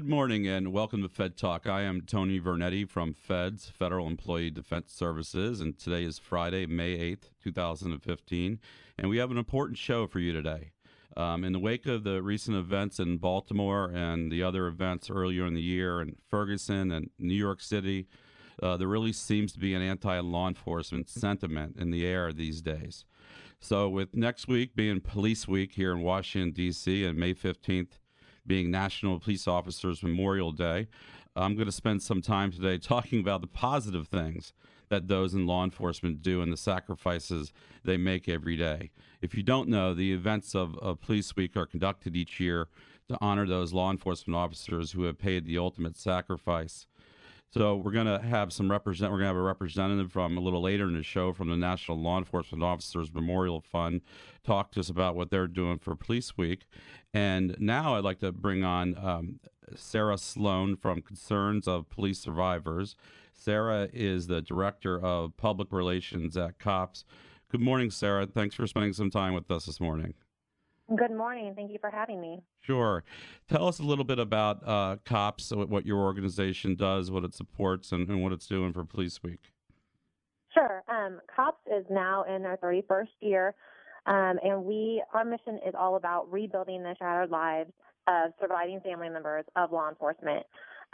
Good morning and welcome to Fed Talk. I am Tony Vernetti from Feds, Federal Employee Defense Services, and today is Friday, May 8th, 2015, and we have an important show for you today. Um, in the wake of the recent events in Baltimore and the other events earlier in the year in Ferguson and New York City, uh, there really seems to be an anti law enforcement sentiment in the air these days. So, with next week being Police Week here in Washington, D.C., and May 15th being National Police Officers Memorial Day. I'm going to spend some time today talking about the positive things that those in law enforcement do and the sacrifices they make every day. If you don't know, the events of, of Police Week are conducted each year to honor those law enforcement officers who have paid the ultimate sacrifice so we're going to have some represent. We're going to have a representative from a little later in the show from the National Law Enforcement Officers Memorial Fund talk to us about what they're doing for Police Week. And now I'd like to bring on um, Sarah Sloan from Concerns of Police Survivors. Sarah is the director of public relations at COPS. Good morning, Sarah. Thanks for spending some time with us this morning. Good morning. Thank you for having me. Sure. Tell us a little bit about uh, COPS, what your organization does, what it supports, and, and what it's doing for Police Week. Sure. Um, COPS is now in our 31st year, um, and we our mission is all about rebuilding the shattered lives of surviving family members of law enforcement.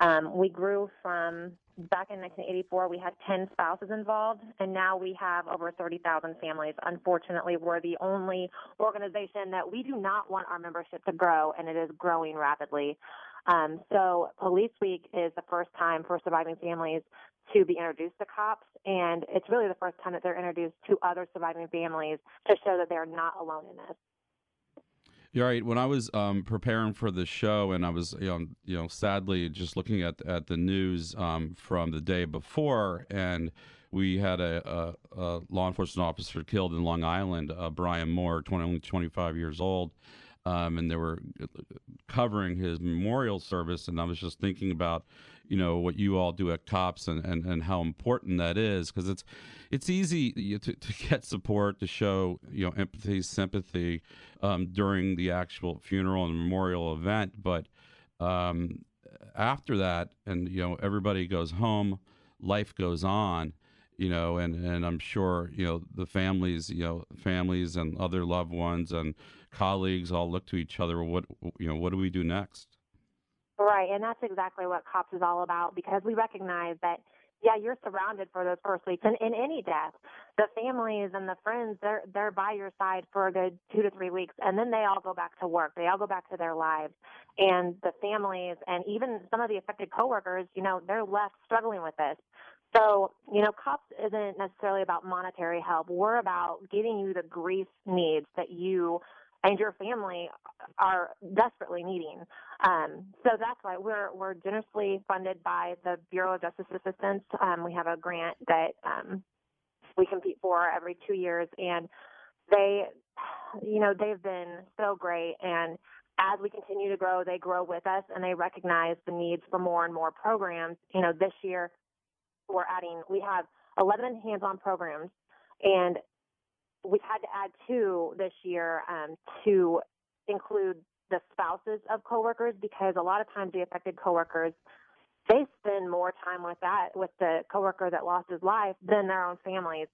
Um, we grew from back in 1984, we had 10 spouses involved, and now we have over 30,000 families. Unfortunately, we're the only organization that we do not want our membership to grow, and it is growing rapidly. Um, so, Police Week is the first time for surviving families to be introduced to cops, and it's really the first time that they're introduced to other surviving families to show that they're not alone in this. You're right. When I was um, preparing for the show, and I was, you know, you know, sadly just looking at at the news um, from the day before, and we had a, a, a, law enforcement officer killed in Long Island, uh, Brian Moore, 20, only 25 years old, um, and they were covering his memorial service, and I was just thinking about, you know, what you all do at COPS and, and, and how important that is because it's it's easy to, to get support to show you know empathy, sympathy um, during the actual funeral and memorial event, but um, after that, and you know everybody goes home, life goes on you know, and, and I'm sure, you know, the families, you know, families and other loved ones and colleagues all look to each other. What, you know, what do we do next? Right. And that's exactly what COPS is all about because we recognize that yeah, you're surrounded for those first weeks. And in any death, the families and the friends, they're, they're by your side for a good two to three weeks. And then they all go back to work. They all go back to their lives. And the families and even some of the affected coworkers, you know, they're left struggling with this. So, you know, COPS isn't necessarily about monetary help. We're about giving you the grief needs that you and your family are desperately needing. Um, so that's why we're we're generously funded by the Bureau of Justice Assistance. Um, we have a grant that um, we compete for every two years, and they, you know, they've been so great. And as we continue to grow, they grow with us, and they recognize the needs for more and more programs. You know, this year we're adding. We have 11 hands-on programs, and we've had to add two this year um, to include the spouses of coworkers because a lot of times the affected coworkers they spend more time with that with the coworker that lost his life than their own families.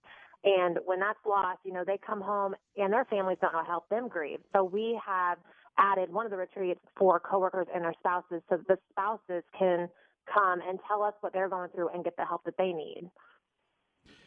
And when that's lost, you know, they come home and their families don't know how to help them grieve. So we have added one of the retreats for coworkers and their spouses so the spouses can come and tell us what they're going through and get the help that they need.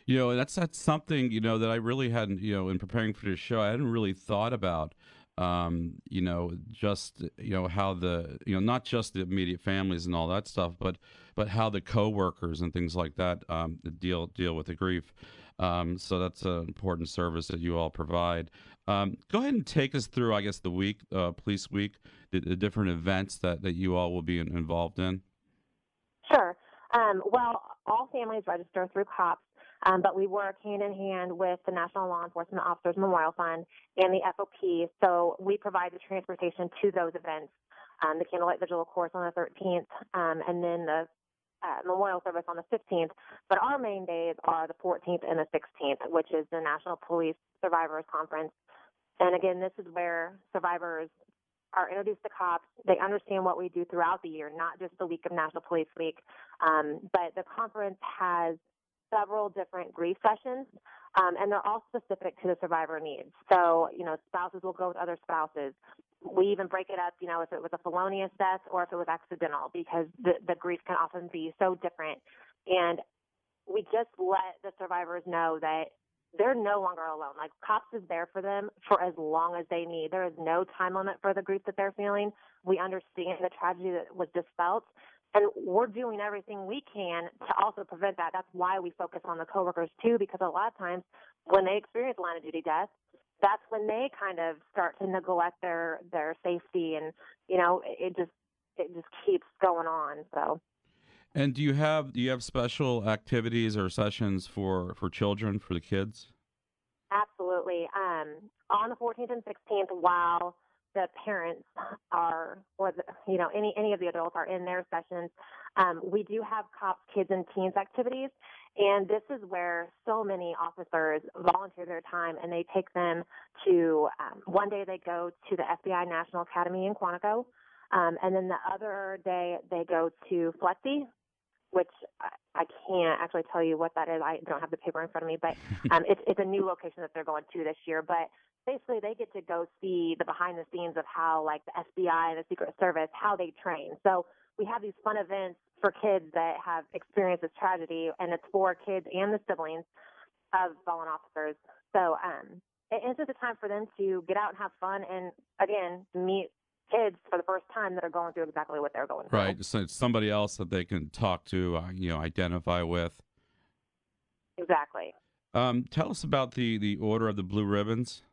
You know, that's that's something you know that I really hadn't you know in preparing for this show I hadn't really thought about. um, you know, just you know how the you know not just the immediate families and all that stuff, but but how the coworkers and things like that um, deal deal with the grief. Um, so that's an important service that you all provide. Um, go ahead and take us through, I guess, the week, uh, Police Week, the, the, different events that, that you all will be in, involved in. Sure. Um, well, all families register through COPS um, but we work hand in hand with the National Law Enforcement Officers Memorial Fund and the FOP. So we provide the transportation to those events. Um, the candlelight vigil, of course, on the 13th, um, and then the uh, memorial service on the 15th. But our main days are the 14th and the 16th, which is the National Police Survivors Conference. And again, this is where survivors are introduced to cops. They understand what we do throughout the year, not just the week of National Police Week. Um, but the conference has several different grief sessions, um, and they're all specific to the survivor needs. So, you know, spouses will go with other spouses. We even break it up, you know, if it was a felonious death or if it was accidental, because the, the grief can often be so different. And we just let the survivors know that they're no longer alone. Like COPS is there for them for as long as they need. There is no time limit for the grief that they're feeling. We understand the tragedy that was just felt, and we're doing everything we can to also prevent that. That's why we focus on the coworkers too, because a lot of times when they experience line of duty death, that's when they kind of start to neglect their their safety, and you know it just it just keeps going on. So. And do you have do you have special activities or sessions for for children for the kids? Absolutely. Um, on the 14th and 16th, while the parents are, or the, you know, any any of the adults are in their sessions. Um, we do have cops, kids, and teens activities, and this is where so many officers volunteer their time and they take them to. Um, one day they go to the FBI National Academy in Quantico, um, and then the other day they go to FLETC, which I, I can't actually tell you what that is. I don't have the paper in front of me, but um, it's, it's a new location that they're going to this year. But basically they get to go see the behind the scenes of how like the FBI and the Secret Service how they train. So we have these fun events for kids that have experienced this tragedy, and it's for kids and the siblings of fallen officers. So um, it's just a time for them to get out and have fun, and again meet kids for the first time that are going through exactly what they're going through. Right, so it's somebody else that they can talk to, uh, you know, identify with. Exactly. Um, tell us about the the Order of the Blue Ribbons.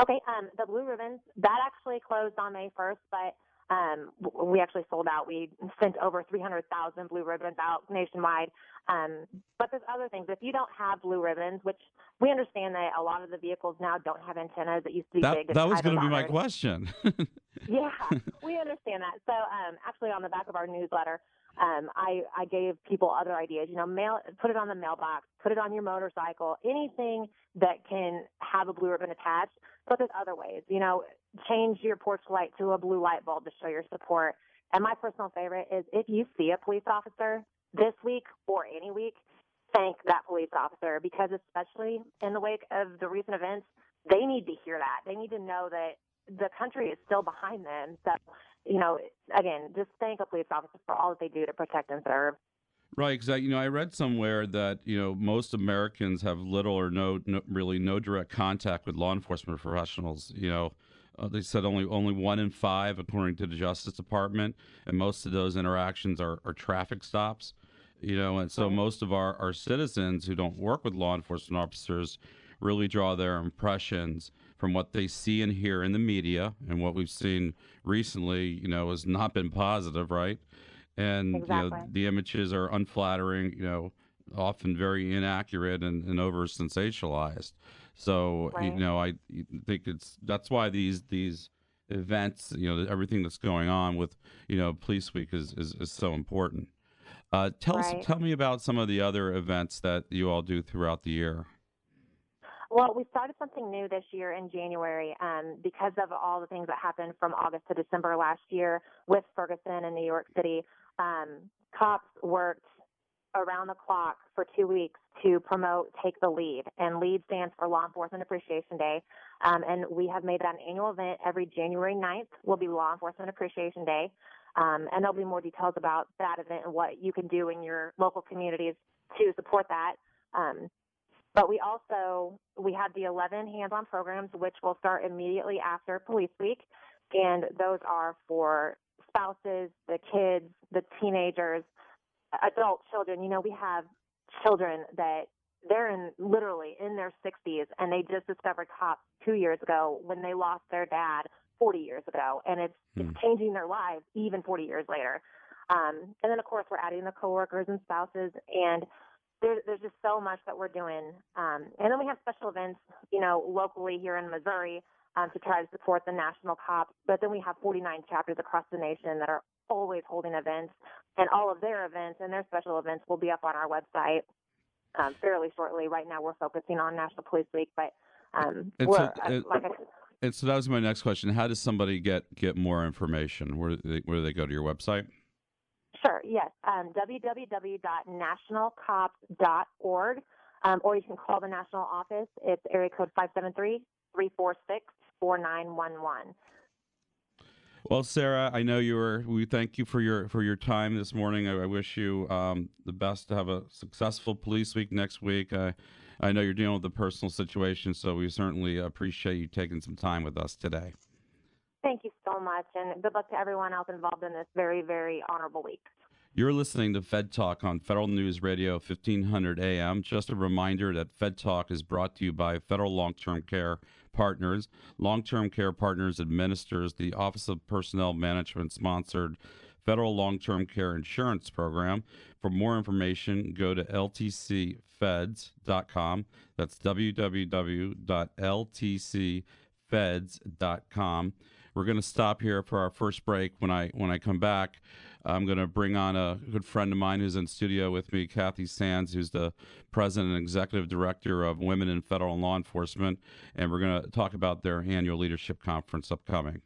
Okay, um, the Blue Ribbons that actually closed on May 1st, but um, we actually sold out. We sent over 300,000 blue ribbons out nationwide. Um, but there's other things. If you don't have blue ribbons, which we understand that a lot of the vehicles now don't have antennas that used to be that, big. That was going to be my question. yeah, we understand that. So um, actually, on the back of our newsletter, um, I, I gave people other ideas. You know, mail, put it on the mailbox, put it on your motorcycle, anything that can have a blue ribbon attached. But there's other ways. You know, change your porch light to a blue light bulb to show your support. And my personal favorite is if you see a police officer this week or any week, thank that police officer because especially in the wake of the recent events, they need to hear that. They need to know that the country is still behind them. So, you know, again, just thank a police officer for all that they do to protect and serve. Right, because you know I read somewhere that you know most Americans have little or no, no really no direct contact with law enforcement professionals. You know, uh, they said only only one in five, according to the Justice Department, and most of those interactions are, are traffic stops. You know, and so most of our, our citizens who don't work with law enforcement officers really draw their impressions from what they see and hear in the media, and what we've seen recently, you know, has not been positive, right? And exactly. you know, the images are unflattering, you know, often very inaccurate and, and over sensationalized. So right. you know, I think it's that's why these these events, you know, everything that's going on with you know Police Week is is, is so important. Uh, tell right. us, tell me about some of the other events that you all do throughout the year. Well, we started something new this year in January um, because of all the things that happened from August to December last year with Ferguson and New York City. Um, cops worked around the clock for two weeks to promote Take the Lead. And LEAD stands for Law Enforcement Appreciation Day. Um, and we have made that an annual event every January 9th will be Law Enforcement Appreciation Day. Um, and there'll be more details about that event and what you can do in your local communities to support that. Um, But we also we have the 11 hands-on programs, which will start immediately after Police Week, and those are for spouses, the kids, the teenagers, adult children. You know, we have children that they're in literally in their 60s and they just discovered cops two years ago when they lost their dad 40 years ago and it's, hmm. it's changing their lives even 40 years later um, and then of course we're adding the coworkers and spouses and there, there's just so much that we're doing um, and then we have special events you know locally here in missouri um, to try to support the national cops but then we have 49 chapters across the nation that are always holding events and all of their events and their special events will be up on our website um, fairly shortly. Right now, we're focusing on National Police Week, but um, so, uh, like I and so that was my next question. How does somebody get get more information? Where do they, where do they go to your website? Sure. Yes. Um, www.nationalcops.org, um, or you can call the national office. It's area code 573 346 4911. Well, Sarah, I know you were. We thank you for your for your time this morning. I, I wish you um, the best to have a successful police week next week. I, I know you're dealing with a personal situation, so we certainly appreciate you taking some time with us today. Thank you so much, and good luck to everyone else involved in this very, very honorable week. You're listening to Fed Talk on Federal News Radio 1500 AM. Just a reminder that Fed Talk is brought to you by Federal Long Term Care Partners. Long Term Care Partners administers the Office of Personnel Management sponsored Federal Long Term Care Insurance Program. For more information, go to ltcfeds.com. That's www.ltcfeds.com. We're going to stop here for our first break. When I when I come back, I'm going to bring on a good friend of mine who's in studio with me, Kathy Sanz, who's the president and executive director of Women in Federal Law Enforcement, and we're going to talk about their annual leadership conference upcoming.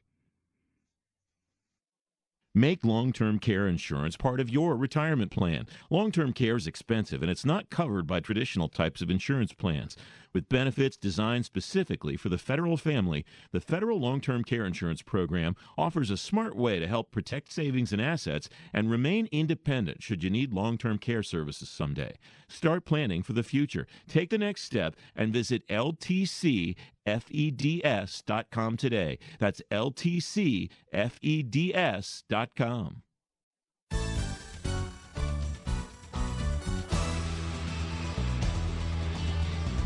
Make long term care insurance part of your retirement plan. Long term care is expensive and it's not covered by traditional types of insurance plans. With benefits designed specifically for the federal family, the Federal Long Term Care Insurance Program offers a smart way to help protect savings and assets and remain independent should you need long term care services someday. Start planning for the future. Take the next step and visit ltcfeds.com today. That's ltcfeds.com.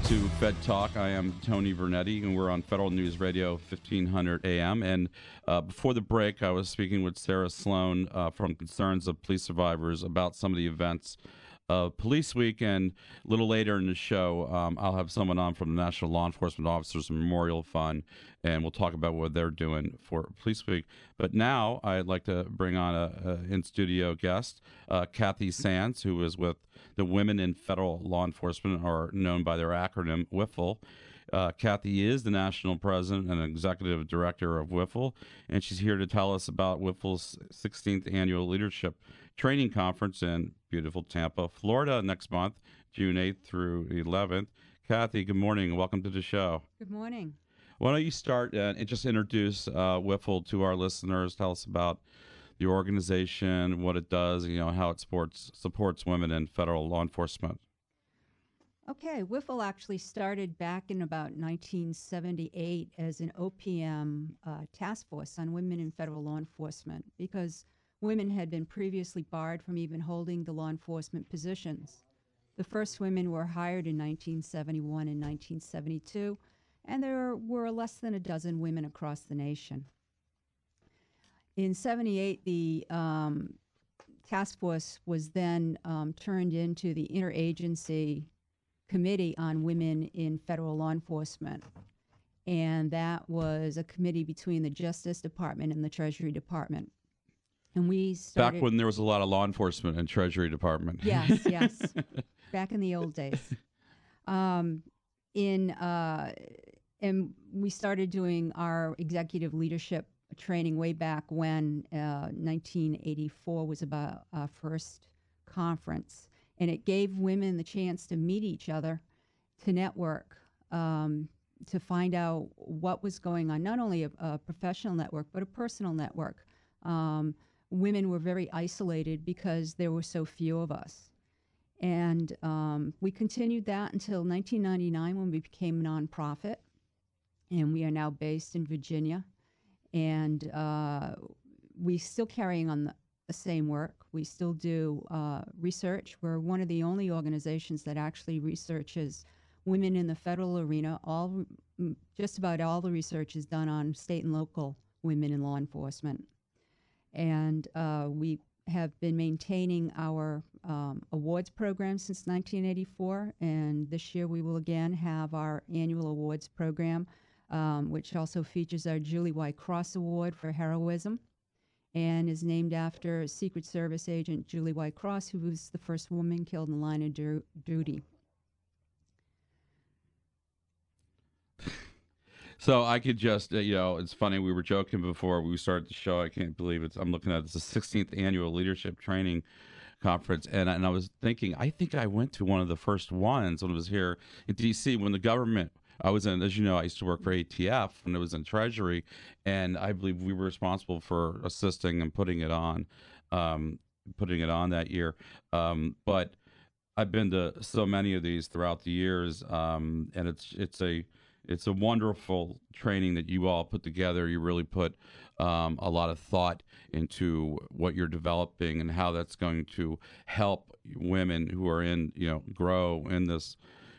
to Fed Talk. I am Tony Vernetti, and we're on Federal News Radio 1500 AM. And uh, before the break, I was speaking with Sarah Sloan uh, from Concerns of Police Survivors about some of the events of Police Week. And a little later in the show, um, I'll have someone on from the National Law Enforcement Officers Memorial Fund, and we'll talk about what they're doing for Police Week. But now I'd like to bring on a, a in studio guest, uh, Kathy Sanz, who is with the Women in Federal Law Enforcement, or known by their acronym WIFLE. Uh, Kathy is the national president and executive director of WIFLE, and she's here to tell us about WIFLE's 16th annual leadership training conference in beautiful Tampa, Florida, next month, June 8th through 11th. Kathy, good morning. Welcome to the show. Good morning. Why don't you start and just introduce uh, WIFLE to our listeners? Tell us about the organization, what it does, you know, how it supports supports women in federal law enforcement. Okay, WIFLE actually started back in about 1978 as an OPM uh, task force on women in federal law enforcement because women had been previously barred from even holding the law enforcement positions. The first women were hired in 1971 and 1972, and there were less than a dozen women across the nation. In 78, the um, task force was then um, turned into the Interagency Committee on Women in Federal Law Enforcement. And that was a committee between the Justice Department and the Treasury Department. And we started. Back when there was a lot of law enforcement and Treasury Department. Yes, yes. Back in the old days. Um, in uh, and we started doing our executive leadership training way back when uh, 1984 was about our first conference, and it gave women the chance to meet each other, to network, um, to find out what was going on. Not only a, a professional network, but a personal network. Um, women were very isolated because there were so few of us. And um, we continued that until 1999 when we became a nonprofit. And we are now based in Virginia. And uh, we still carrying on the, the, same work. We still do uh, research. We're one of the only organizations that actually researches women in the federal arena. All, just about all the research is done on state and local women in law enforcement. And uh, we have been maintaining our um, awards program since 1984, and this year we will again have our annual awards program, um, which also features our Julie Y. Cross Award for heroism and is named after Secret Service agent Julie Y. Cross, who was the first woman killed in the line of du- duty. So I could just, uh, you know, it's funny. We were joking before we started the show. I can't believe it. I'm looking at it's the 16th annual leadership training conference, and and I was thinking, I think I went to one of the first ones when I was here in D.C. when the government. I was in, as you know, I used to work for ATF when it was in Treasury, and I believe we were responsible for assisting and putting it on, um, putting it on that year. Um, but I've been to so many of these throughout the years, um, and it's it's a it's a wonderful training that you all put together. You really put um, a lot of thought into what you're developing and how that's going to help women who are in, you know, grow in this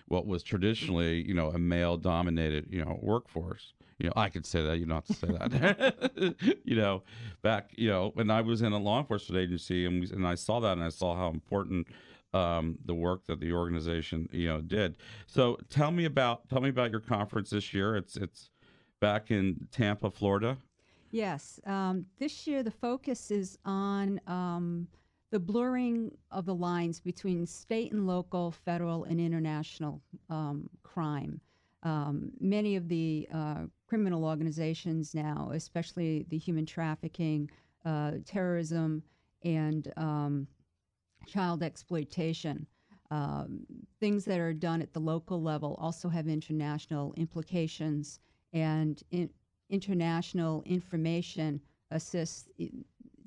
what was traditionally, you know, a male-dominated, you know, workforce. You know, I could say that. You don't have to say that. you know, back, you know, when I was in a law enforcement agency and, we, and I saw that and I saw how important um, the work that the organization you know did. So tell me about tell me about your conference this year. It's it's back in Tampa, Florida. Yes, um, this year the focus is on um, the blurring of the lines between state and local, federal and international um, crime. Um, many of the uh, criminal organizations now, especially the human trafficking, uh, terrorism, and um, child exploitation. Um, things that are done at the local level also have international implications, and in, international information assists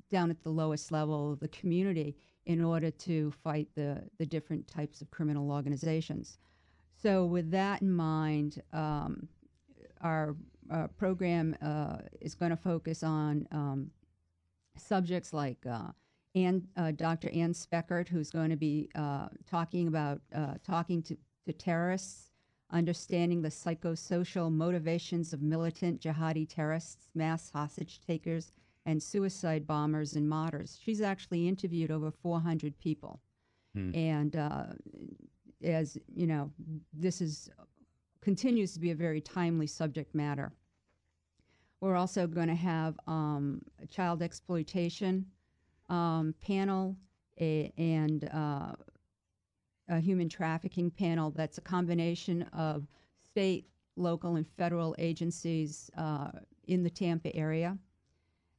down at the lowest level of the community in order to fight the, the different types of criminal organizations. So, with that in mind, um, our uh, program uh, is going to focus on um, subjects like uh, and uh, Dr. Ann Speckhard, who's going to be uh, talking about uh, talking to, to terrorists, understanding the psychosocial motivations of militant jihadi terrorists, mass hostage takers, and suicide bombers and martyrs. She's actually interviewed over 400 people, hmm. and uh, as you know, this is continues to be a very timely subject matter. We're also going to have um, child exploitation um, panel a, and uh, a human trafficking panel that's a combination of state, local, and federal agencies uh, in the Tampa area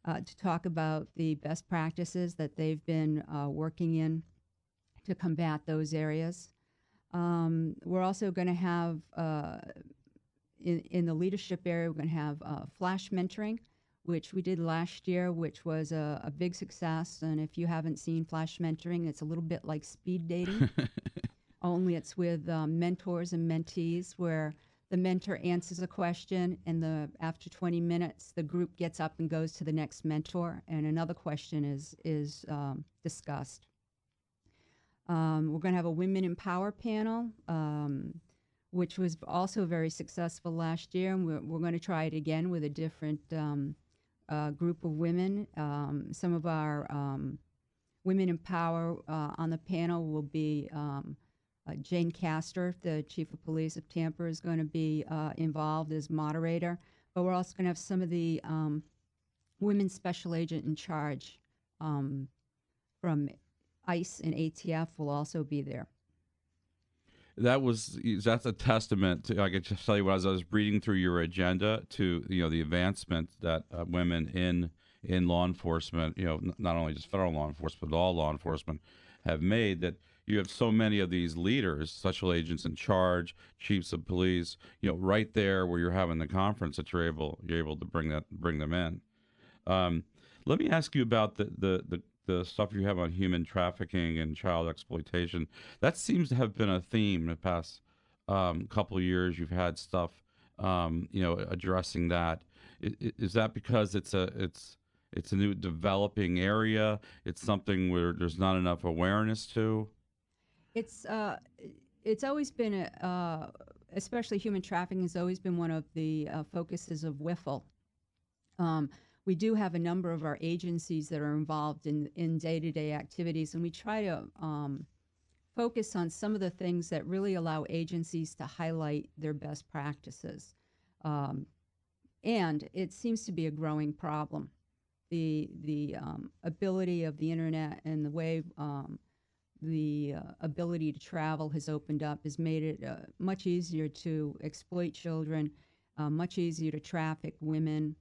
uh, to talk about the best practices that they've been uh, working in to combat those areas. Um, we're also going to have, uh, in, in the leadership area, we're going to have uh, flash mentoring which we did last year, which was a, a, big success. And if you haven't seen Flash Mentoring, it's a little bit like speed dating, only it's with um, mentors and mentees, where the mentor answers a question, and the after 20 minutes, the group gets up and goes to the next mentor, and another question is is um, discussed. Um, we're going to have a Women in Power panel. Um, which was also very successful last year, and we're, we're going to try it again with a different um, uh, group of women. Um, some of our um, women in power uh, on the panel will be um, uh, Jane Castor, the chief of police of Tampa, is going to be uh, involved as moderator. But we're also going to have some of the um, women special agent in charge um, from ICE and ATF will also be there that was that's a testament to. I can just tell you as I was reading through your agenda to you know the advancement that uh, women in in law enforcement, you know, not only just federal law enforcement but all law enforcement have made that you have so many of these leaders, special agents in charge, chiefs of police, you know, right there where you're having the conference that you're able you're able to bring that bring them in. Um, let me ask you about the, the, the the stuff you have on human trafficking and child exploitation. That seems to have been a theme in the past um, couple years. You've had stuff, um, you know, addressing that. Is, is that because it's a it's it's a new developing area? It's something where there's not enough awareness to. It's uh, it's always been a, uh, especially human trafficking has always been one of the uh, focuses of WIFLE. Um, we do have a number of our agencies that are involved in in day to day activities, and we try to um, focus on some of the things that really allow agencies to highlight their best practices. Um, and it seems to be a growing problem. The the um, ability of the internet and the way um, the uh, ability to travel has opened up has made it uh, much easier to exploit children, uh, much easier to traffic women.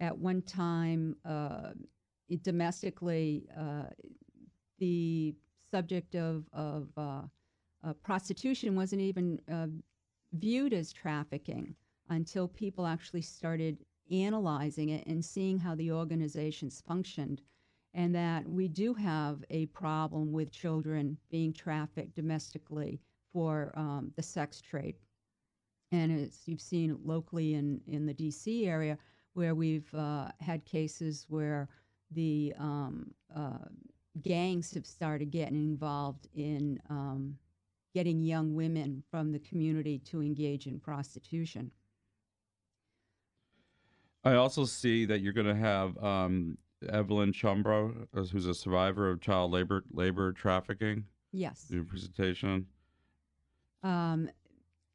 At one time, uh, domestically, uh, the subject of, of uh, prostitution wasn't even viewed as trafficking until people actually started analyzing it and seeing how the organizations functioned and that we do have a problem with children being trafficked domestically for um, the sex trade. And as you've seen locally in, in the DC area, where we've uh, had cases where the um, uh, gangs have started getting involved in um, getting young women from the community to engage in prostitution. I also see that you're going to have um, Evelyn Chumbow, who's a survivor of child labor labor trafficking. Yes. Your presentation. Um,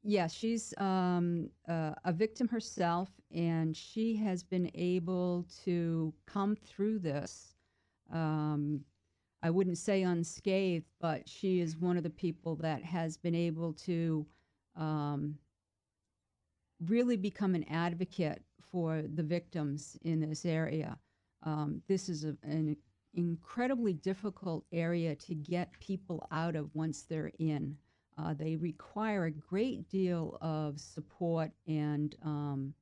yes, she's um, uh, a victim herself, and she has been able to come through this. Um, I wouldn't say unscathed, but she is one of the people that has been able to um, really become an advocate for the victims in this area. Um, this is a, an incredibly difficult area to get people out of once they're in. Uh, they require a great deal of support and um,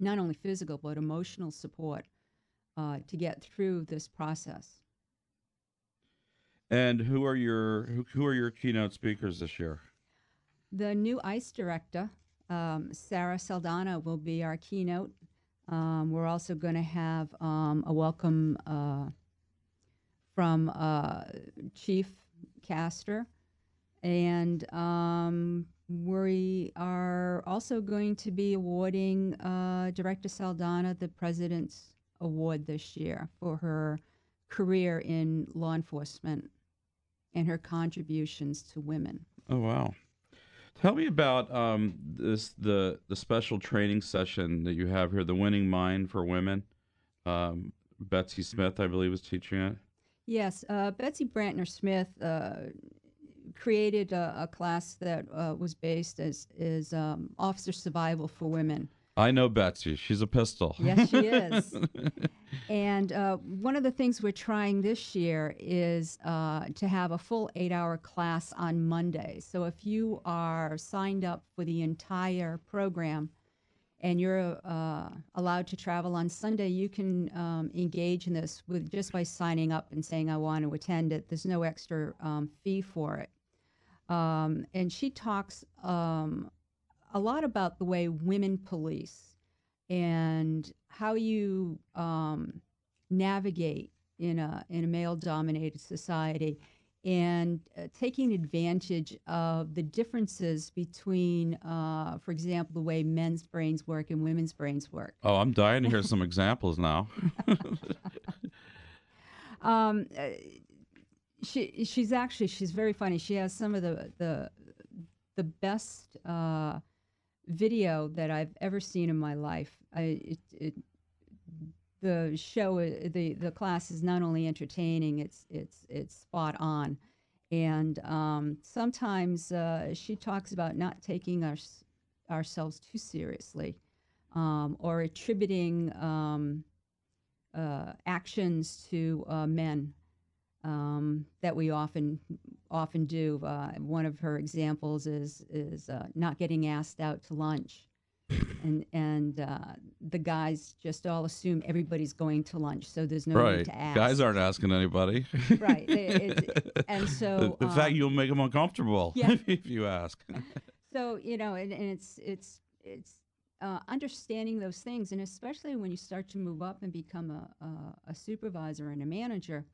not only physical but emotional support uh, to get through this process. And who are your who, who are your keynote speakers this year? The new ICE director, um, Sarah Saldana, will be our keynote um, we're also going to have um, a welcome uh, from uh, Chief Castor. And um, we are also going to be awarding uh, Director Saldana the President's Award this year for her career in law enforcement and her contributions to women. Oh, wow. Tell me about um, this the the special training session that you have here, the Winning Mind for Women. Um, Betsy Smith, I believe, was teaching it. Yes, uh, Betsy Brantner Smith uh, created a, a, class that uh, was based as is um, officer survival for women. I know Betsy. She's a pistol. Yes, she is. and uh, one of the things we're trying this year is uh, to have a full eight hour class on Monday. So if you are signed up for the entire program and you're uh, allowed to travel on Sunday, you can um, engage in this with just by signing up and saying, I want to attend it. There's no extra um, fee for it. Um, and she talks um, a lot about the way women police and how you um, navigate in a in a male dominated society and uh, taking advantage of the differences between, uh, for example, the way men's brains work and women's brains work. Oh, I'm dying to hear some examples now. um, uh, she she's actually she's very funny. She has some of the the the best uh, video that I've ever seen in my life. I, it, it, the show, the the class is not only entertaining; it's it's it's spot on. And um, sometimes uh, she talks about not taking our, ourselves too seriously, um, or attributing um, uh, actions to uh, men um, that we often often do. Uh, one of her examples is is uh, not getting asked out to lunch, and and uh, the guys just all assume everybody's going to lunch, so there's no right. need to ask. Guys aren't asking anybody. Right. It- and so, the, the fact um, you'll make them uncomfortable Yeah. if you ask. So you know, and, and it's it's it's uh, understanding those things, and especially when you start to move up and become a, a, a supervisor and a manager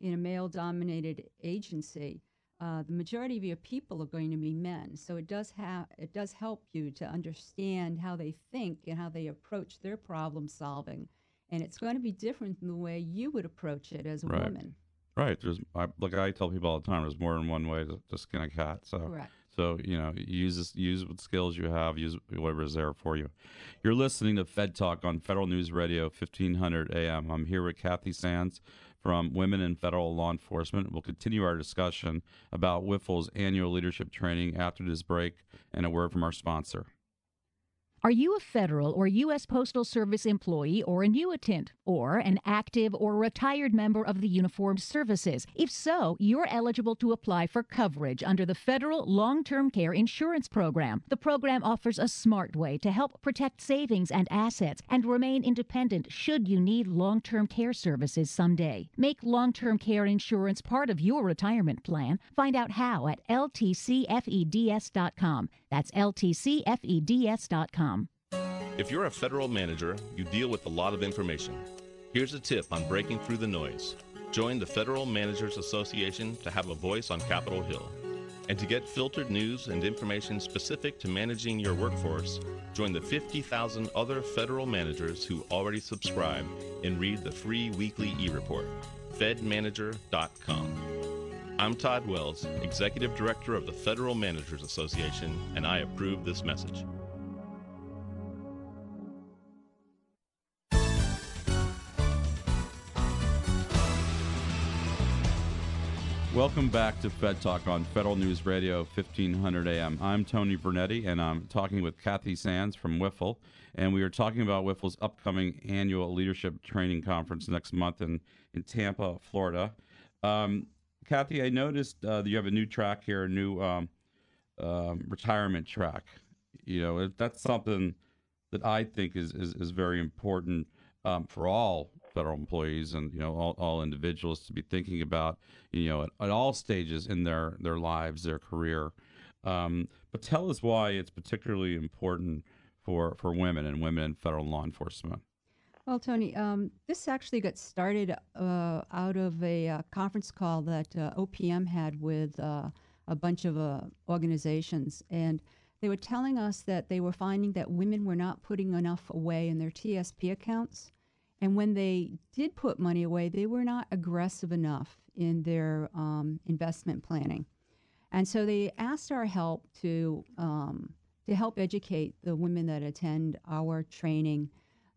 in a male-dominated agency, uh, the majority of your people are going to be men. So it does have it does help you to understand how they think and how they approach their problem solving, and it's going to be different than the way you would approach it as a Right. woman. right. There's I, like I tell people all the time. There's more than one way to, to skin a cat. So Correct. So you know, use use what skills you have, use whatever is there for you. You're listening to Fed Talk on Federal News Radio, 1500 AM. I'm here with Kathy Sanz from Women in Federal Law Enforcement. We'll continue our discussion about WIFLE's annual leadership training after this break, and a word from our sponsor. Are you a federal or U.S. Postal Service employee or annuitant, or an active or retired member of the Uniformed Services? If so, you're eligible to apply for coverage under the Federal Long Term Care Insurance Program. The program offers a smart way to help protect savings and assets and remain independent should you need long term care services someday. Make long term care insurance part of your retirement plan. Find out how at ltcfeds.com. That's ltcfeds.com. If you're a federal manager, you deal with a lot of information. Here's a tip on breaking through the noise. Join the Federal Managers Association to have a voice on Capitol Hill. And to get filtered news and information specific to managing your workforce, join the 50,000 other federal managers who already subscribe and read the free weekly e report. FedManager.com. I'm Todd Wells, Executive Director of the Federal Managers Association, and I approve this message. Welcome back to Fed Talk on Federal News Radio 1500 AM. I'm Tony Vernetti, and I'm talking with Kathy Sanz from WIFLE, and we are talking about WIFLE's upcoming annual leadership training conference next month in, in Tampa, Florida. Um, Kathy, I noticed uh, that you have a new track here, a new um, um, retirement track. You know, that's something that I think is, is, is very important um, for all federal employees and you know all, all individuals to be thinking about you know at, at all stages in their their lives their career um, but tell us why it's particularly important for for women and women in federal law enforcement Well, Tony, um, this actually got started uh, out of a uh, conference call that uh, OPM had with uh, a bunch of uh, organizations. And they were telling us that they were finding that women were not putting enough away in their TSP accounts. And when they did put money away, they were not aggressive enough in their um, investment planning. And so they asked our help to um, to help educate the women that attend our training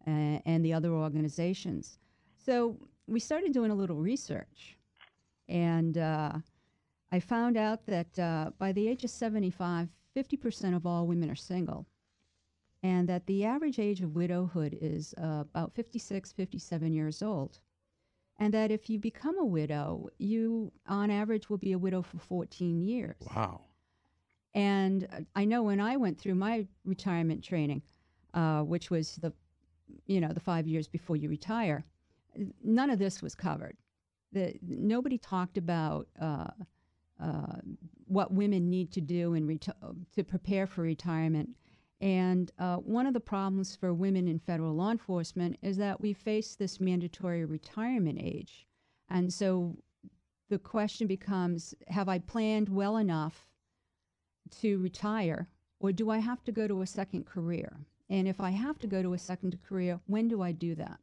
uh, and the other organizations. So we started doing a little research, and uh, I found out that uh, by the age of 75, 50% of all women are single, and that the average age of widowhood is uh, about 56, 57 years old. And that if you become a widow, you, on average, will be a widow for 14 years. wow And I know when I went through my retirement training, uh, which was the, you know, the five years before you retire, none of this was covered. The, nobody talked about uh, uh, what women need to do in reti- to prepare for retirement. And uh, one of the problems for women in federal law enforcement is that we face this mandatory retirement age. And so the question becomes have I planned well enough to retire, or do I have to go to a second career? And if I have to go to a second career, when do I do that?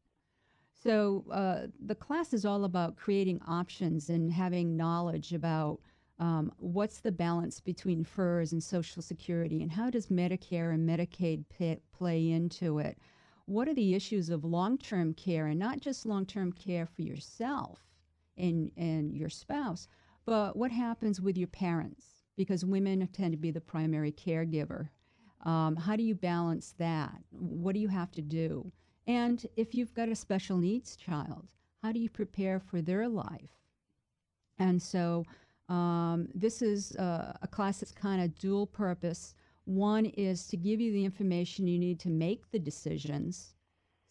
So uh, the class is all about creating options and having knowledge about um, what's the balance between FERS and Social Security, and how does Medicare and Medicaid pa play into it? What are the issues of long-term care, and not just long-term care for yourself and and your spouse, but what happens with your parents? Because women tend to be the primary caregiver. Um, how do you balance that? What do you have to do? And if you've got a special needs child, how do you prepare for their life? And so um, this is uh, a class that's kind of dual purpose. One is to give you the information you need to make the decisions,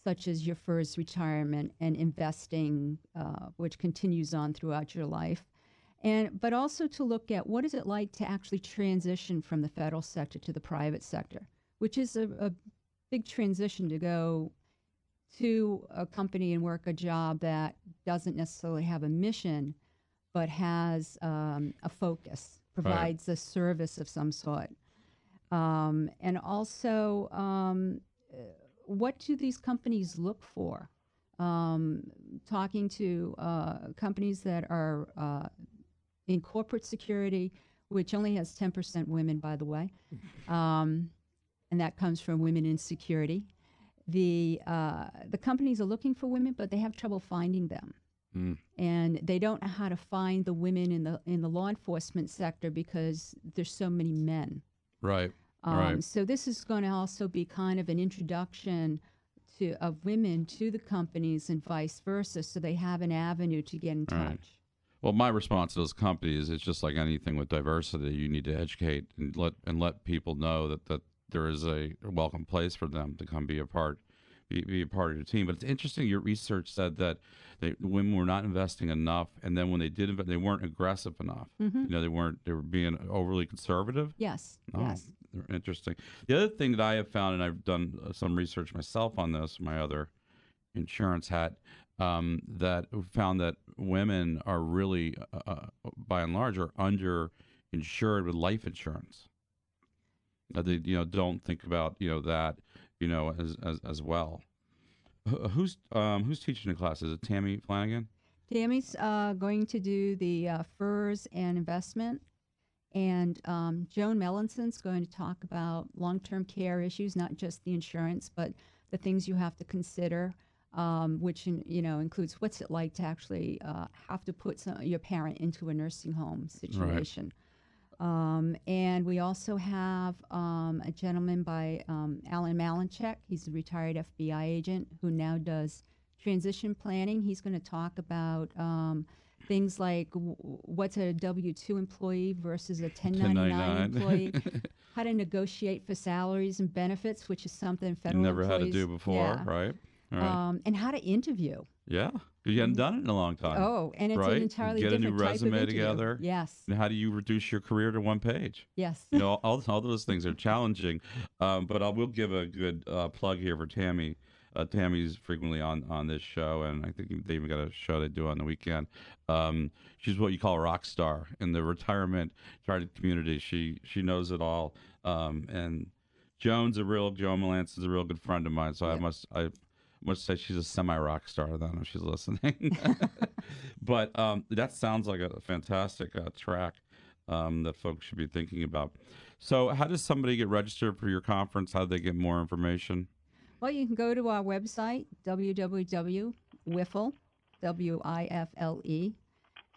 such as your FERS retirement and investing, uh, which continues on throughout your life. And, but also to look at what is it like to actually transition from the federal sector to the private sector, which is a, a big transition to go to a company and work a job that doesn't necessarily have a mission, but has um, a focus, provides a service of some sort. Um, and also, um, what do these companies look for? Um, talking to uh, companies that are uh, in corporate security, which only has 10% women, by the way, um, and that comes from Women in Security. The, uh, the companies are looking for women, but they have trouble finding them. Mm. And they don't know how to find the women in the in the law enforcement sector because there's so many men. Right. Um, right. So this is going to also be kind of an introduction to of women to the companies and vice versa, so they have an avenue to get in touch. Right. Well, my response to those companies is just like anything with diversity. You need to educate and let and let people know that, that there is a welcome place for them to come be a part be, be a part of your team. But it's interesting. Your research said that they, women were not investing enough, and then when they did invest, they weren't aggressive enough. Mm-hmm. You know, they weren't. They were being overly conservative. Yes. Oh, Yes. interesting. The other thing that I have found, and I've done uh, some research myself on this, my other insurance hat, um, that found that women are really, uh, uh, by and large, are underinsured with life insurance. Uh, they, you know, don't think about you know that, you know, as as, as well. Wh- Who's um, who's teaching the class? Is it Tammy Flanagan? Tammy's uh, going to do the uh, FERS and investment, and um, Joan Mellinson's going to talk about long-term care issues, not just the insurance, but the things you have to consider, um, which in, you know includes what's it like to actually uh, have to put some, your parent into a nursing home situation. Um, and we also have um, a gentleman by um, Alan Malinchek. He's a retired FBI agent who now does transition planning. He's going to talk about um, things like w- what's a W 2 employee versus a 1099 employee, how to negotiate for salaries and benefits, which is something federal never had to do before, yeah. right? Right. Um, and how to interview. yeah, you haven't done it in a long time. Oh, and it's right? an entirely Get a different new type of resume together. Yes, And how do you reduce your career to one page? yes. You know, all, all those things are challenging. Um, but I will give a good uh, plug here for Tammy. Uh, Tammy's frequently on, on this show, and I think they even got a show they do on the weekend. Um, she's what you call a rock star in the retirement community. She she knows it all. Um, and Joan's a real Joan Malance is a real good friend of mine. So I must I must say she's a semi rock star then if she's listening. but um, that sounds like a fantastic uh, track um, that folks should be thinking about. So, how does somebody get registered for your conference? How do they get more information? Well, you can go to our website, www.wifle, W-I-F-L-E,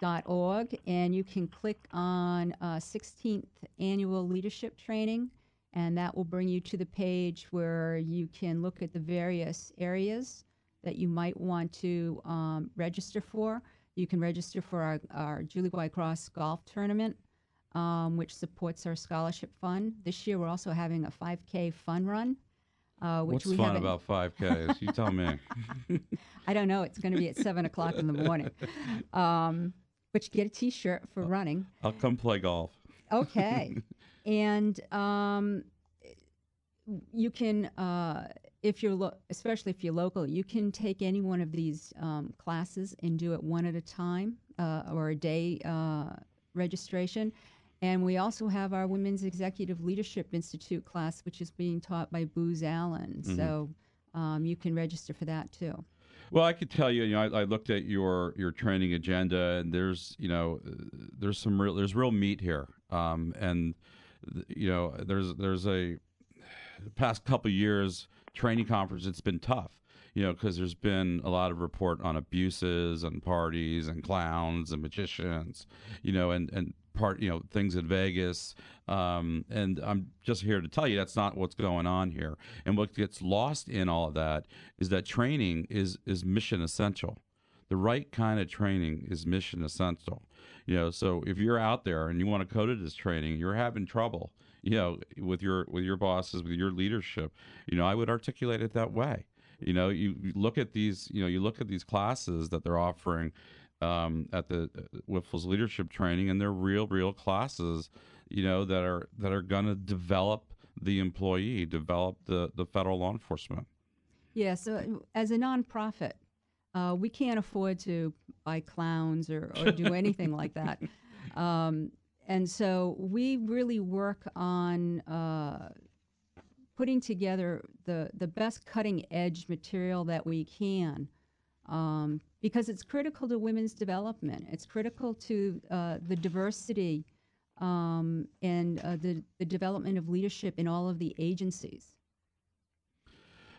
dot org, and you can click on uh, 16th Annual Leadership Training, and that will bring you to the page where you can look at the various areas that you might want to um, register for. You can register for our, our Julie Y. Cross Golf Tournament, um, which supports our scholarship fund. This year, we're also having a 5K fun run. Uh, which What's we fun haven't- about 5Ks? You tell me. I don't know. It's going to be at seven o'clock in the morning. Um, but you get a T-shirt for running. I'll come play golf. Okay, and um, you can, uh, if you're, lo- especially if you're local, you can take any one of these um, classes and do it one at a time uh, or a day uh, registration. And we also have our Women's Executive Leadership Institute class, which is being taught by Booz Allen. So um, you can register for that too. Well, I could tell you, you know, I, I looked at your your training agenda, and there's, you know, uh, there's some real there's real meat here, um, and you know, there's there's a past couple years training conference. It's been tough, you know, because there's been a lot of report on abuses and parties and clowns and magicians, you know, and and part you know things in Vegas, um, and I'm just here to tell you that's not what's going on here. And what gets lost in all of that is that training is is mission essential. The right kind of training is mission essential. You know, so if you're out there and you want to code to this training, you're having trouble you know, with your with your bosses, with your leadership. You know, I would articulate it that way. You know, you, you look at these, you know, you look at these classes that they're offering um, at the uh, leadership training, and they're real, real classes, you know, that are that are going to develop the employee, develop the the federal law enforcement. Yeah. So uh, as a nonprofit, uh, we can't afford to buy clowns or, or do anything like that. Um, and so we really work on uh, putting together the, the best cutting edge material that we can um, because it's critical to women's development. It's critical to uh, the diversity um, and uh, the, the development of leadership in all of the agencies.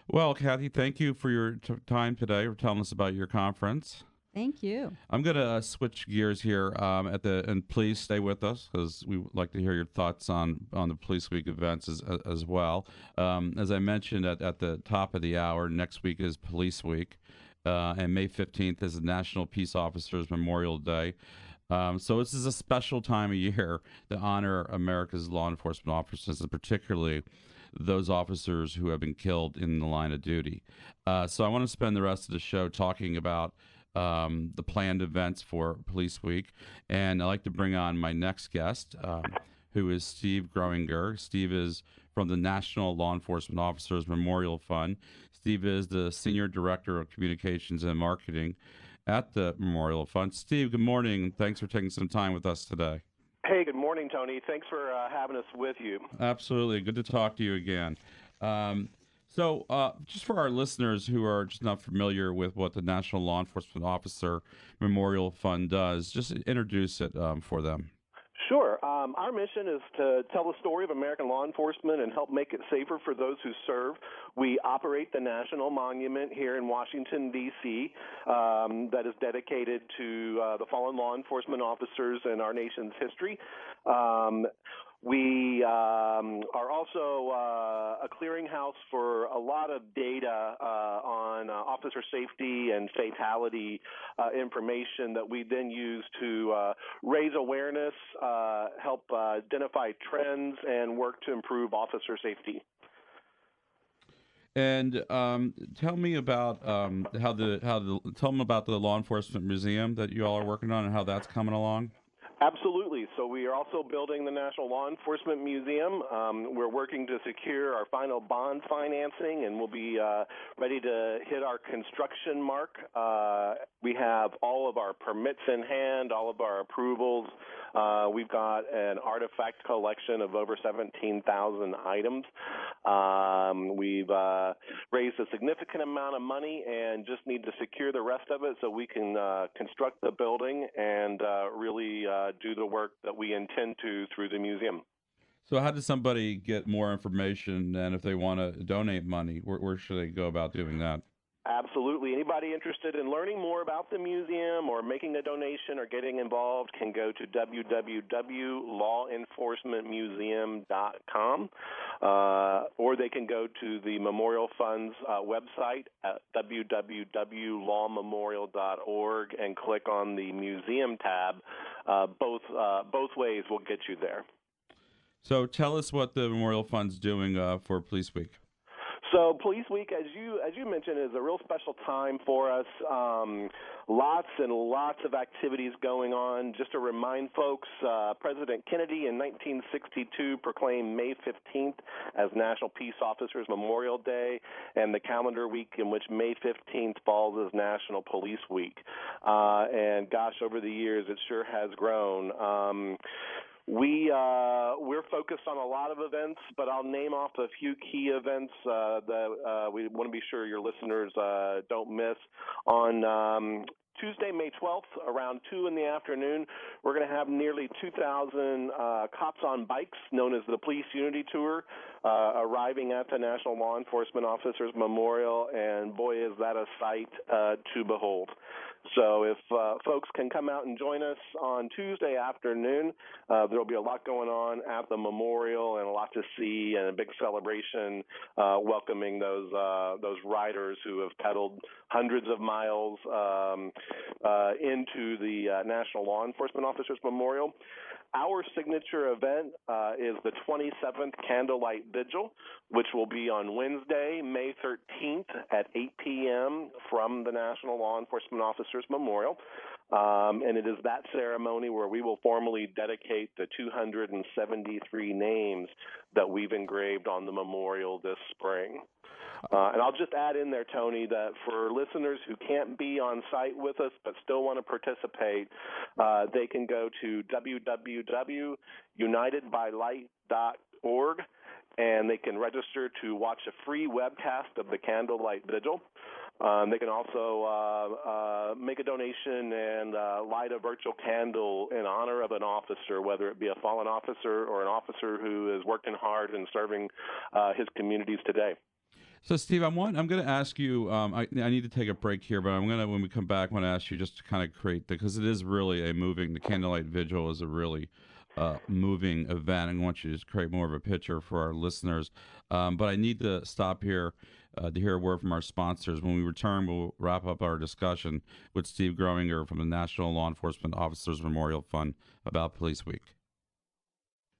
Well, Kathy, thank you for your t- time today for telling us about your conference. Thank you. I'm going to uh, switch gears here um, at the and please stay with us because we would like to hear your thoughts on on the Police Week events as as well. Um, as I mentioned at, at the top of the hour, next week is Police Week, uh, and May 15th is the National Peace Officers Memorial Day. Um, so this is a special time of year to honor America's law enforcement officers, and particularly those officers who have been killed in the line of duty. Uh, so I want to spend the rest of the show talking about um, the planned events for Police Week. And I'd like to bring on my next guest, um, who is Steve Groeninger. Steve is from the National Law Enforcement Officers Memorial Fund. Steve is the Senior Director of Communications and Marketing at the Memorial Fund. Steve, good morning. Thanks for taking some time with us today. Hey, good morning, Tony. Thanks for uh, having us with you. Absolutely. Good to talk to you again. Um, so, uh, just for our listeners who are just not familiar with what the National Law Enforcement Officer Memorial Fund does, just introduce it um, for them. Sure. Um, our mission is to tell the story of American law enforcement and help make it safer for those who serve. We operate the National Monument here in Washington, D.C., um, that is dedicated to uh, the fallen law enforcement officers in our nation's history. Um, we um, are also uh, a clearinghouse for a lot of data uh, on uh, officer safety and fatality uh, information that we then use to uh, raise awareness, uh, help identify trends, and work to improve officer safety. And um, tell me about um, how the how the tell them about the law enforcement museum that you all are working on and how that's coming along. Absolutely. So we are also building the National Law Enforcement Museum. Um, we're working to secure our final bond financing, and we'll be uh, ready to hit our construction mark. Uh, we have all of our permits in hand, all of our approvals. Uh, we've got an artifact collection of over 17,000 items. Um, we've uh, raised a significant amount of money and just need to secure the rest of it so we can uh, construct the building and uh, really uh, do the work that we intend to through the museum. So, how does somebody get more information, and if they want to donate money, where, where should they go about doing that? Absolutely. Anybody interested in learning more about the museum or making a donation or getting involved can go to www.lawenforcementmuseum.com uh, or they can go to the Memorial Fund's uh, website at www.lawmemorial.org and click on the museum tab. Uh, both uh, both ways will get you there. So tell us what the Memorial Fund's doing uh, for Police Week. So Police Week, as you as you mentioned, is a real special time for us. Um, lots and lots of activities going on. Just to remind folks, uh, President Kennedy in 1962 proclaimed May 15th as National Peace Officers Memorial Day, and the calendar week in which May 15th falls is National Police Week. Uh, and gosh, over the years, it sure has grown. Um, we uh, we're focused on a lot of events, but I'll name off a few key events uh, that uh, we want to be sure your listeners uh, don't miss. On um, Tuesday, May 12th, around 2 in the afternoon, we're going to have nearly 2,000 uh, cops on bikes, known as the Police Unity Tour, uh, arriving at the National Law Enforcement Officers Memorial, and boy, is that a sight uh, to behold. So if uh, folks can come out and join us on Tuesday afternoon, uh, there'll be a lot going on at the memorial and a lot to see and a big celebration uh, welcoming those uh, those riders who have pedaled hundreds of miles um, uh, into the uh, National Law Enforcement Officers Memorial. Our signature event uh, is the 27th Candlelight Vigil, which will be on Wednesday, May 13th at 8 p.m. from the National Law Enforcement Officers Memorial. Um, and it is that ceremony where we will formally dedicate the 273 names that we've engraved on the memorial this spring. Uh, and I'll just add in there, Tony, that for listeners who can't be on site with us but still want to participate, uh, they can go to www.unitedbylight.org and they can register to watch a free webcast of the Candlelight Vigil. Um, they can also uh, uh, make a donation and uh, light a virtual candle in honor of an officer, whether it be a fallen officer or an officer who is working hard and serving uh, his communities today. So, Steve, I'm one, I'm going to ask you. Um, I, I, need to take a break here, but I'm going to, when we come back, I want to ask you just to kind of create because it is really a moving. The candlelight vigil is a really uh, moving event. and I want you to just create more of a picture for our listeners. Um, but I need to stop here uh, to hear a word from our sponsors. When we return, we'll wrap up our discussion with Steve Groeninger from the National Law Enforcement Officers Memorial Fund about Police Week.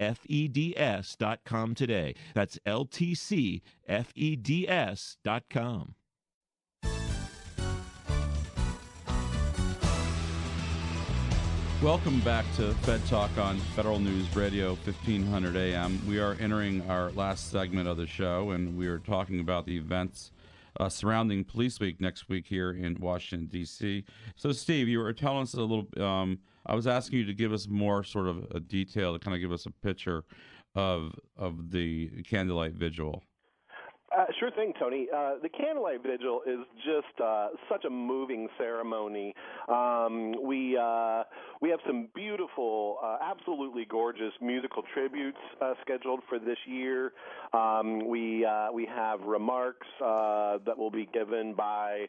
ltcfeds.com today. That's ltcfeds.com. Welcome back to Fed Talk on Federal News Radio 1500 AM. We are entering our last segment of the show, and we are talking about the events uh, surrounding Police Week next week here in Washington, D.C. So, Steve, you were telling us a little. Um, I was asking you to give us more sort of a detail to kind of give us a picture of of the candlelight vigil. Uh, sure thing, Tony. Uh, the candlelight vigil is just uh, such a moving ceremony. Um, we uh, we have some beautiful, uh, absolutely gorgeous musical tributes uh, scheduled for this year. Um, we we have remarks that will be given by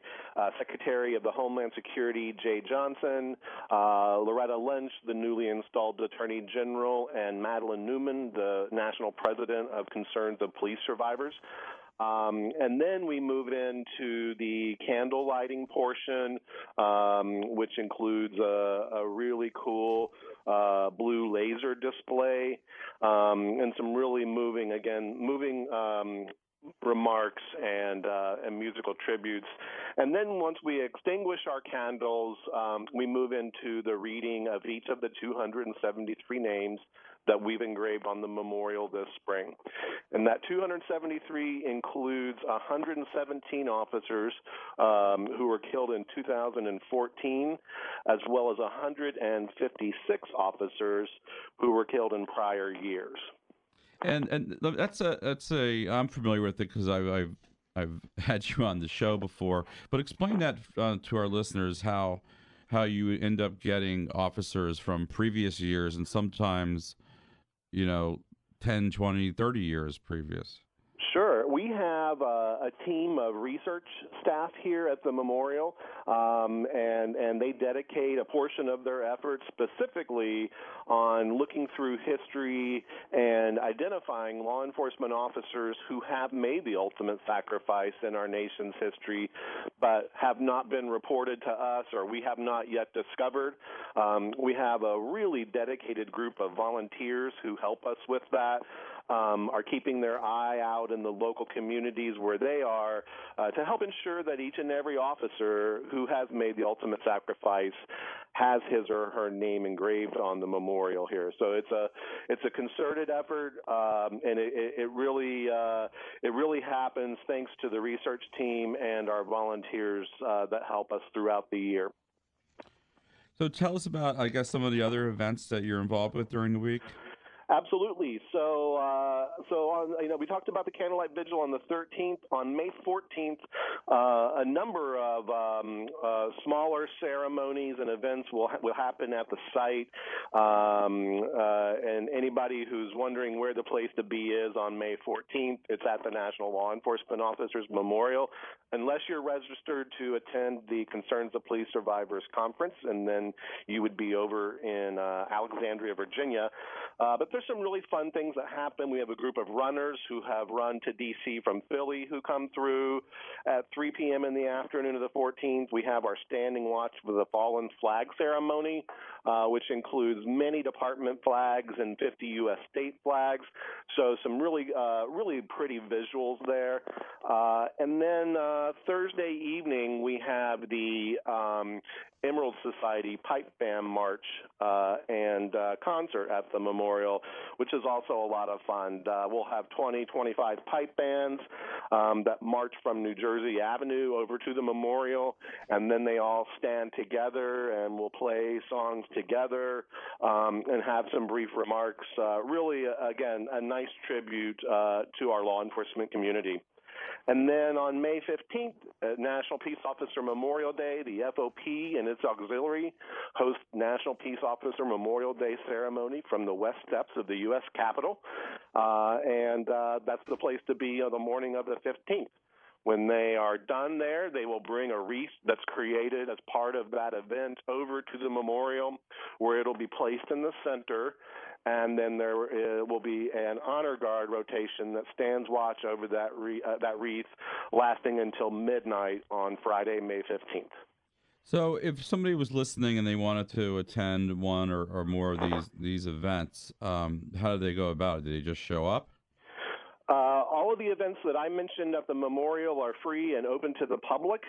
Secretary of the Homeland Security Jeh Johnson, Loretta Lynch, the newly installed Attorney General, and Madeline Neumann, the National President of Concerns of Police Survivors. Um, and then we move into the candle lighting portion, um, which includes a, a really cool uh, blue laser display um, and some really moving, again, moving um, remarks and uh, and musical tributes. And then once we extinguish our candles, um, we move into the reading of each of the 273 names that we've engraved on the memorial this spring. And that 273 includes 117 officers um, who were killed in 2014, as well as 156 officers who were killed in prior years. And and that's a that's a I'm familiar with it because I've, I've I've had you on the show before. But explain that uh, to our listeners how how you end up getting officers from previous years and sometimes you know 10 20 30 years previous. We have a, a, team of research staff here at the memorial, um, and and they dedicate a portion of their efforts specifically on looking through history and identifying law enforcement officers who have made the ultimate sacrifice in our nation's history, but have not been reported to us or we have not yet discovered. Um, we have a really dedicated group of volunteers who help us with that um, are keeping their eye out in the local communities where they are uh, to help ensure that each and every officer who has made the ultimate sacrifice has his or her name engraved on the memorial here. So it's a it's a concerted effort, um, and it, it really uh, it really happens thanks to the research team and our volunteers uh, that help us throughout the year. So tell us about, I guess, some of the other events that you're involved with during the week. Absolutely. So, uh, so on, you know, we talked about the candlelight vigil on the 13th. On May 14th, uh, a number of um, uh, smaller ceremonies and events will ha- will happen at the site. Um, uh, and anybody who's wondering where the place to be is on May 14th, it's at the National Law Enforcement Officers Memorial. Unless you're registered to attend the Concerns of Police Survivors Conference, and then you would be over in uh, Alexandria, Virginia. Uh, but there's some really fun things that happen. We have a group of runners who have run to D.C. from Philly who come through at 3 p.m. in the afternoon of the 14th. We have our standing watch for the fallen flag ceremony, uh, which includes many department flags and 50 U.S. state flags. So some really, uh, really pretty visuals there. Uh, and then uh, Thursday evening we have the um, Emerald Society Pipe Band March uh, and concert at the memorial, which is also a lot of fun. We'll have 20, 25 pipe bands um, that march from New Jersey Avenue over to the memorial, and then they all stand together and will play songs together um, and have some brief remarks. Uh, really, again, a nice tribute uh, to our law enforcement community. And then on May 15th, National Peace Officer Memorial Day, the FOP and its auxiliary host National Peace Officer Memorial Day ceremony from the west steps of the U.S. Capitol. Uh, and uh, that's the place to be on the morning of the 15th. When they are done there, they will bring a wreath that's created as part of that event over to the memorial where it'll be placed in the center and then there uh, will be an honor guard rotation that stands watch over that re- uh, that wreath, lasting until midnight on Friday, May fifteenth. So, if somebody was listening and they wanted to attend one or, or more of these these events, um, how do they go about it? Do they just show up? All of the events that I mentioned at the memorial are free and open to the public.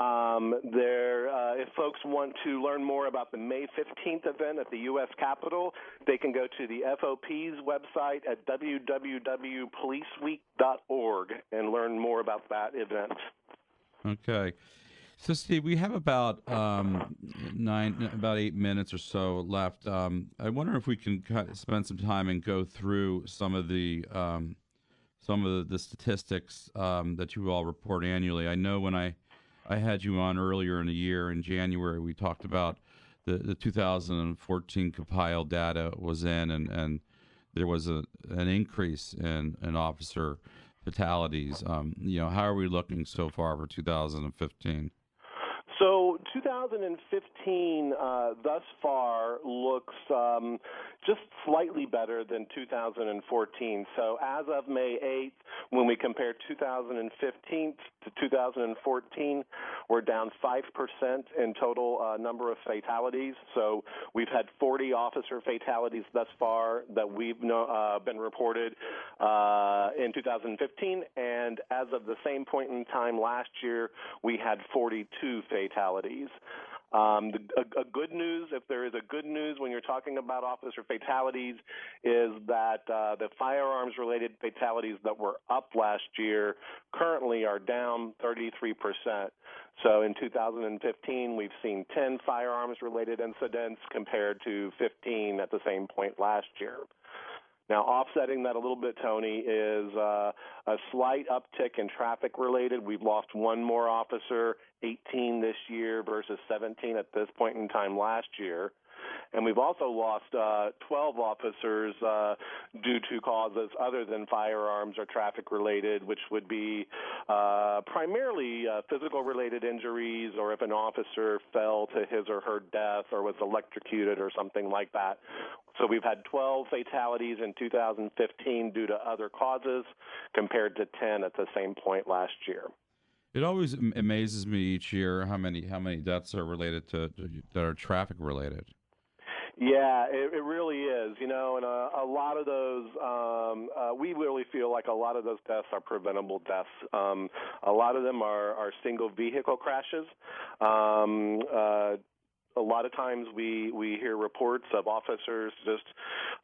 Um, there, uh, if folks want to learn more about the May 15th event at the U.S. Capitol, they can go to the FOP's website at www.policeweek.org and learn more about that event. Okay. So, Steve, we have about um, nine, about eight minutes or so left. Um, I wonder if we can spend some time and go through some of the um, some of the, statistics um, that you all report annually. I know when I I had you on earlier in the year in January, we talked about the, the 2014 compiled data was in, and, and there was a, an increase in, in officer fatalities. Um, you know, how are we looking so far for 2015? So 2015 uh, thus far looks um, just slightly better than 2014. So as of May 8th, when we compare 2015 to 2014, we're down 5% in total uh, number of fatalities. So we've had 40 officer fatalities thus far that we've uh, been reported uh, in 2015. And as of the same point in time last year, we had 42 fatalities. Um, the, a, a, good news, if there is a good news when you're talking about officer fatalities, is that uh, the firearms related fatalities that were up last year currently are down 33%. So in 2015, we've seen 10 firearms related incidents compared to 15 at the same point last year. Now, offsetting that a little bit, Tony, is uh, a slight uptick in traffic related. We've lost one more officer, 18 this year versus 17 at this point in time last year. And we've also lost uh, 12 officers uh, due to causes other than firearms or traffic related, which would be uh, primarily uh, physical related injuries or if an officer fell to his or her death or was electrocuted or something like that. So we've had 12 fatalities in 2015 due to other causes compared to 10 at the same point last year. It always amazes me each year how many how many deaths are related to that are traffic related. Yeah, it, it really is. You know, and a, a lot of those, um, uh, we really feel like a lot of those deaths are preventable deaths. Um, a lot of them are, are single vehicle crashes. Um, uh, a lot of times we we hear reports of officers just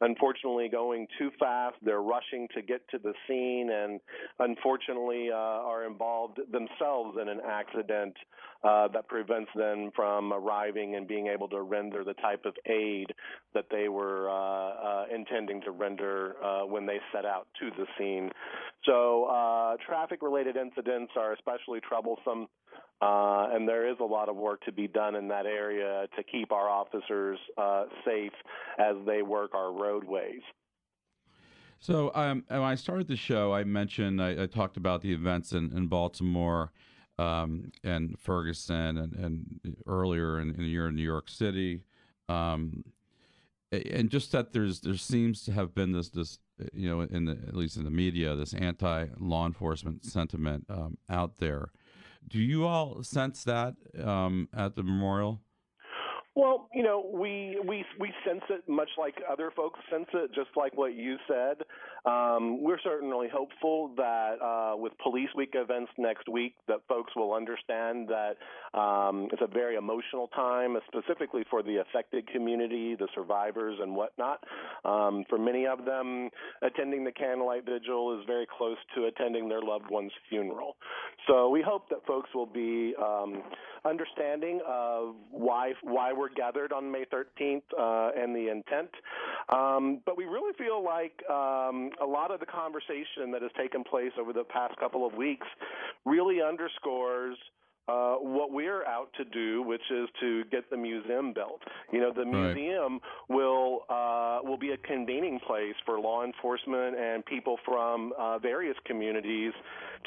unfortunately going too fast they're rushing to get to the scene and unfortunately uh, are involved themselves in an accident uh, that prevents them from arriving and being able to render the type of aid that they were uh, uh, intending to render uh, when they set out to the scene. So, uh, traffic related incidents are especially troublesome. Uh, and there is a lot of work to be done in that area to keep our officers uh, safe as they work our roadways. So, um, when I started the show, I mentioned I, I talked about the events in, in Baltimore um, and Ferguson, and, and earlier in, in year in New York City, um, and just that there's there seems to have been this this you know in the at least in the media this anti law enforcement sentiment um, out there. Do you all sense that um, at the memorial? Well, you know, we we we sense it much like other folks sense it, just like what you said. Um, we're certainly hopeful that uh, with Police Week events next week, that folks will understand that um, it's a very emotional time, specifically for the affected community, the survivors, and whatnot. Um, for many of them, attending the candlelight vigil is very close to attending their loved one's funeral. So we hope that folks will be um, understanding of why why we're gathered on May 13th uh, and the intent. Um, but we really feel like um, a lot of the conversation that has taken place over the past couple of weeks really underscores what we're out to do, which is to get the museum built. You know, the Right. museum will uh, will be a convening place for law enforcement and people from uh, various communities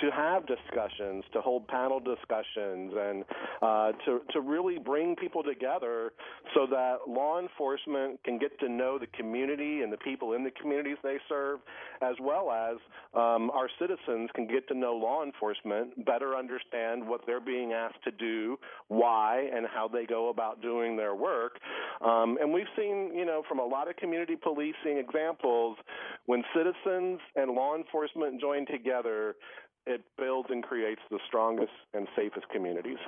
to have discussions, to hold panel discussions, and uh, to to really bring people together so that law enforcement can get to know the community and the people in the communities they serve, as well as um, our citizens can get to know law enforcement, better understand what they're being asked to do, why, and how they go about doing their work. Um, and we've seen, you know, from a lot of community policing examples, when citizens and law enforcement join together, it builds and creates the strongest and safest communities.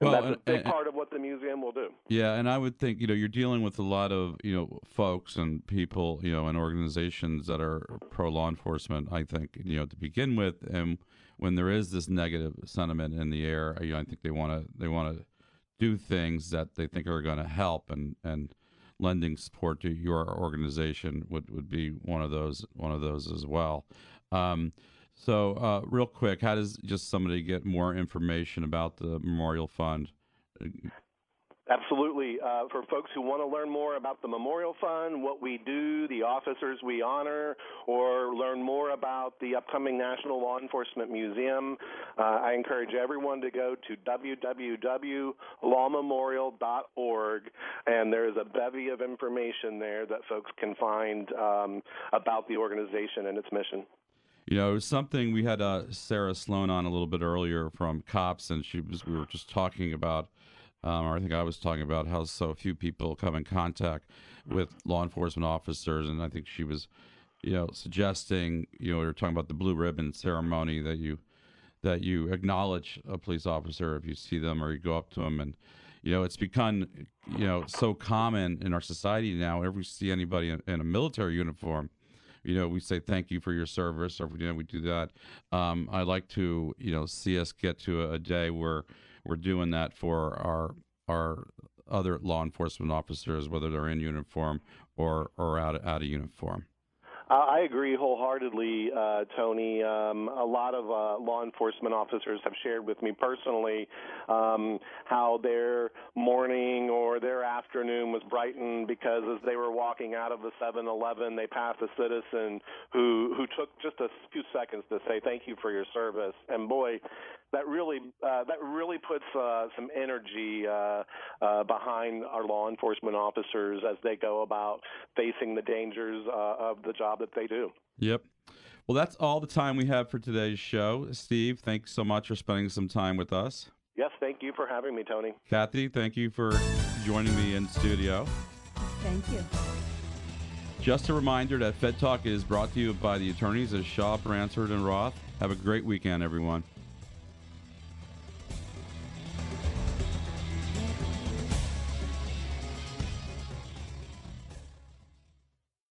And Well, that's a and- big and- part of what the museum will do. Yeah, and I would think you know you're dealing with a lot of you know folks and people you know and organizations that are pro law enforcement. I think you know to begin with, and when there is this negative sentiment in the air, you know, I think they want to they want to do things that they think are going to help, and and lending support to your organization would would be one of those one of those as well. Um, so, uh, real quick, how does just somebody get more information about the Memorial Fund? Absolutely. Uh, for folks who want to learn more about the Memorial Fund, what we do, the officers we honor, or learn more about the upcoming National Law Enforcement Museum, uh, I encourage everyone to go to www.lawmemorial.org, and there is a bevy of information there that folks can find um, about the organization and its mission. You know, something we had uh, Sarah Sloan on a little bit earlier from Cops, and she was we were just talking about, um, or I think I was talking about how so few people come in contact with law enforcement officers, and I think she was, you know, suggesting, you know, we were talking about the blue ribbon ceremony that you that you acknowledge a police officer if you see them or you go up to them. And you know it's become you know so common in our society now. If we see anybody in, in a military uniform you know we say thank you for your service or you know we do that. Um, i like to you know see us get to a, a day where we're doing that for our our other law enforcement officers whether they're in uniform or or out out of uniform Uh, I agree wholeheartedly, uh, Tony. Um, a lot of uh, law enforcement officers have shared with me personally um, how their morning or their afternoon was brightened because as they were walking out of the 7-Eleven, they passed a citizen who who took just a few seconds to say thank you for your service. And boy, that really uh, that really puts uh, some energy uh, uh, behind our law enforcement officers as they go about facing the dangers uh, of the job that they do. Yep. Well, that's all the time we have for today's show. Steve, thanks so much for spending some time with us. Yes, thank you for having me, Tony. Kathy, thank you for joining me in studio. Thank you. Just a reminder that Fed Talk is brought to you by the attorneys at Shaw, Bransford, and Roth. Have a great weekend, everyone.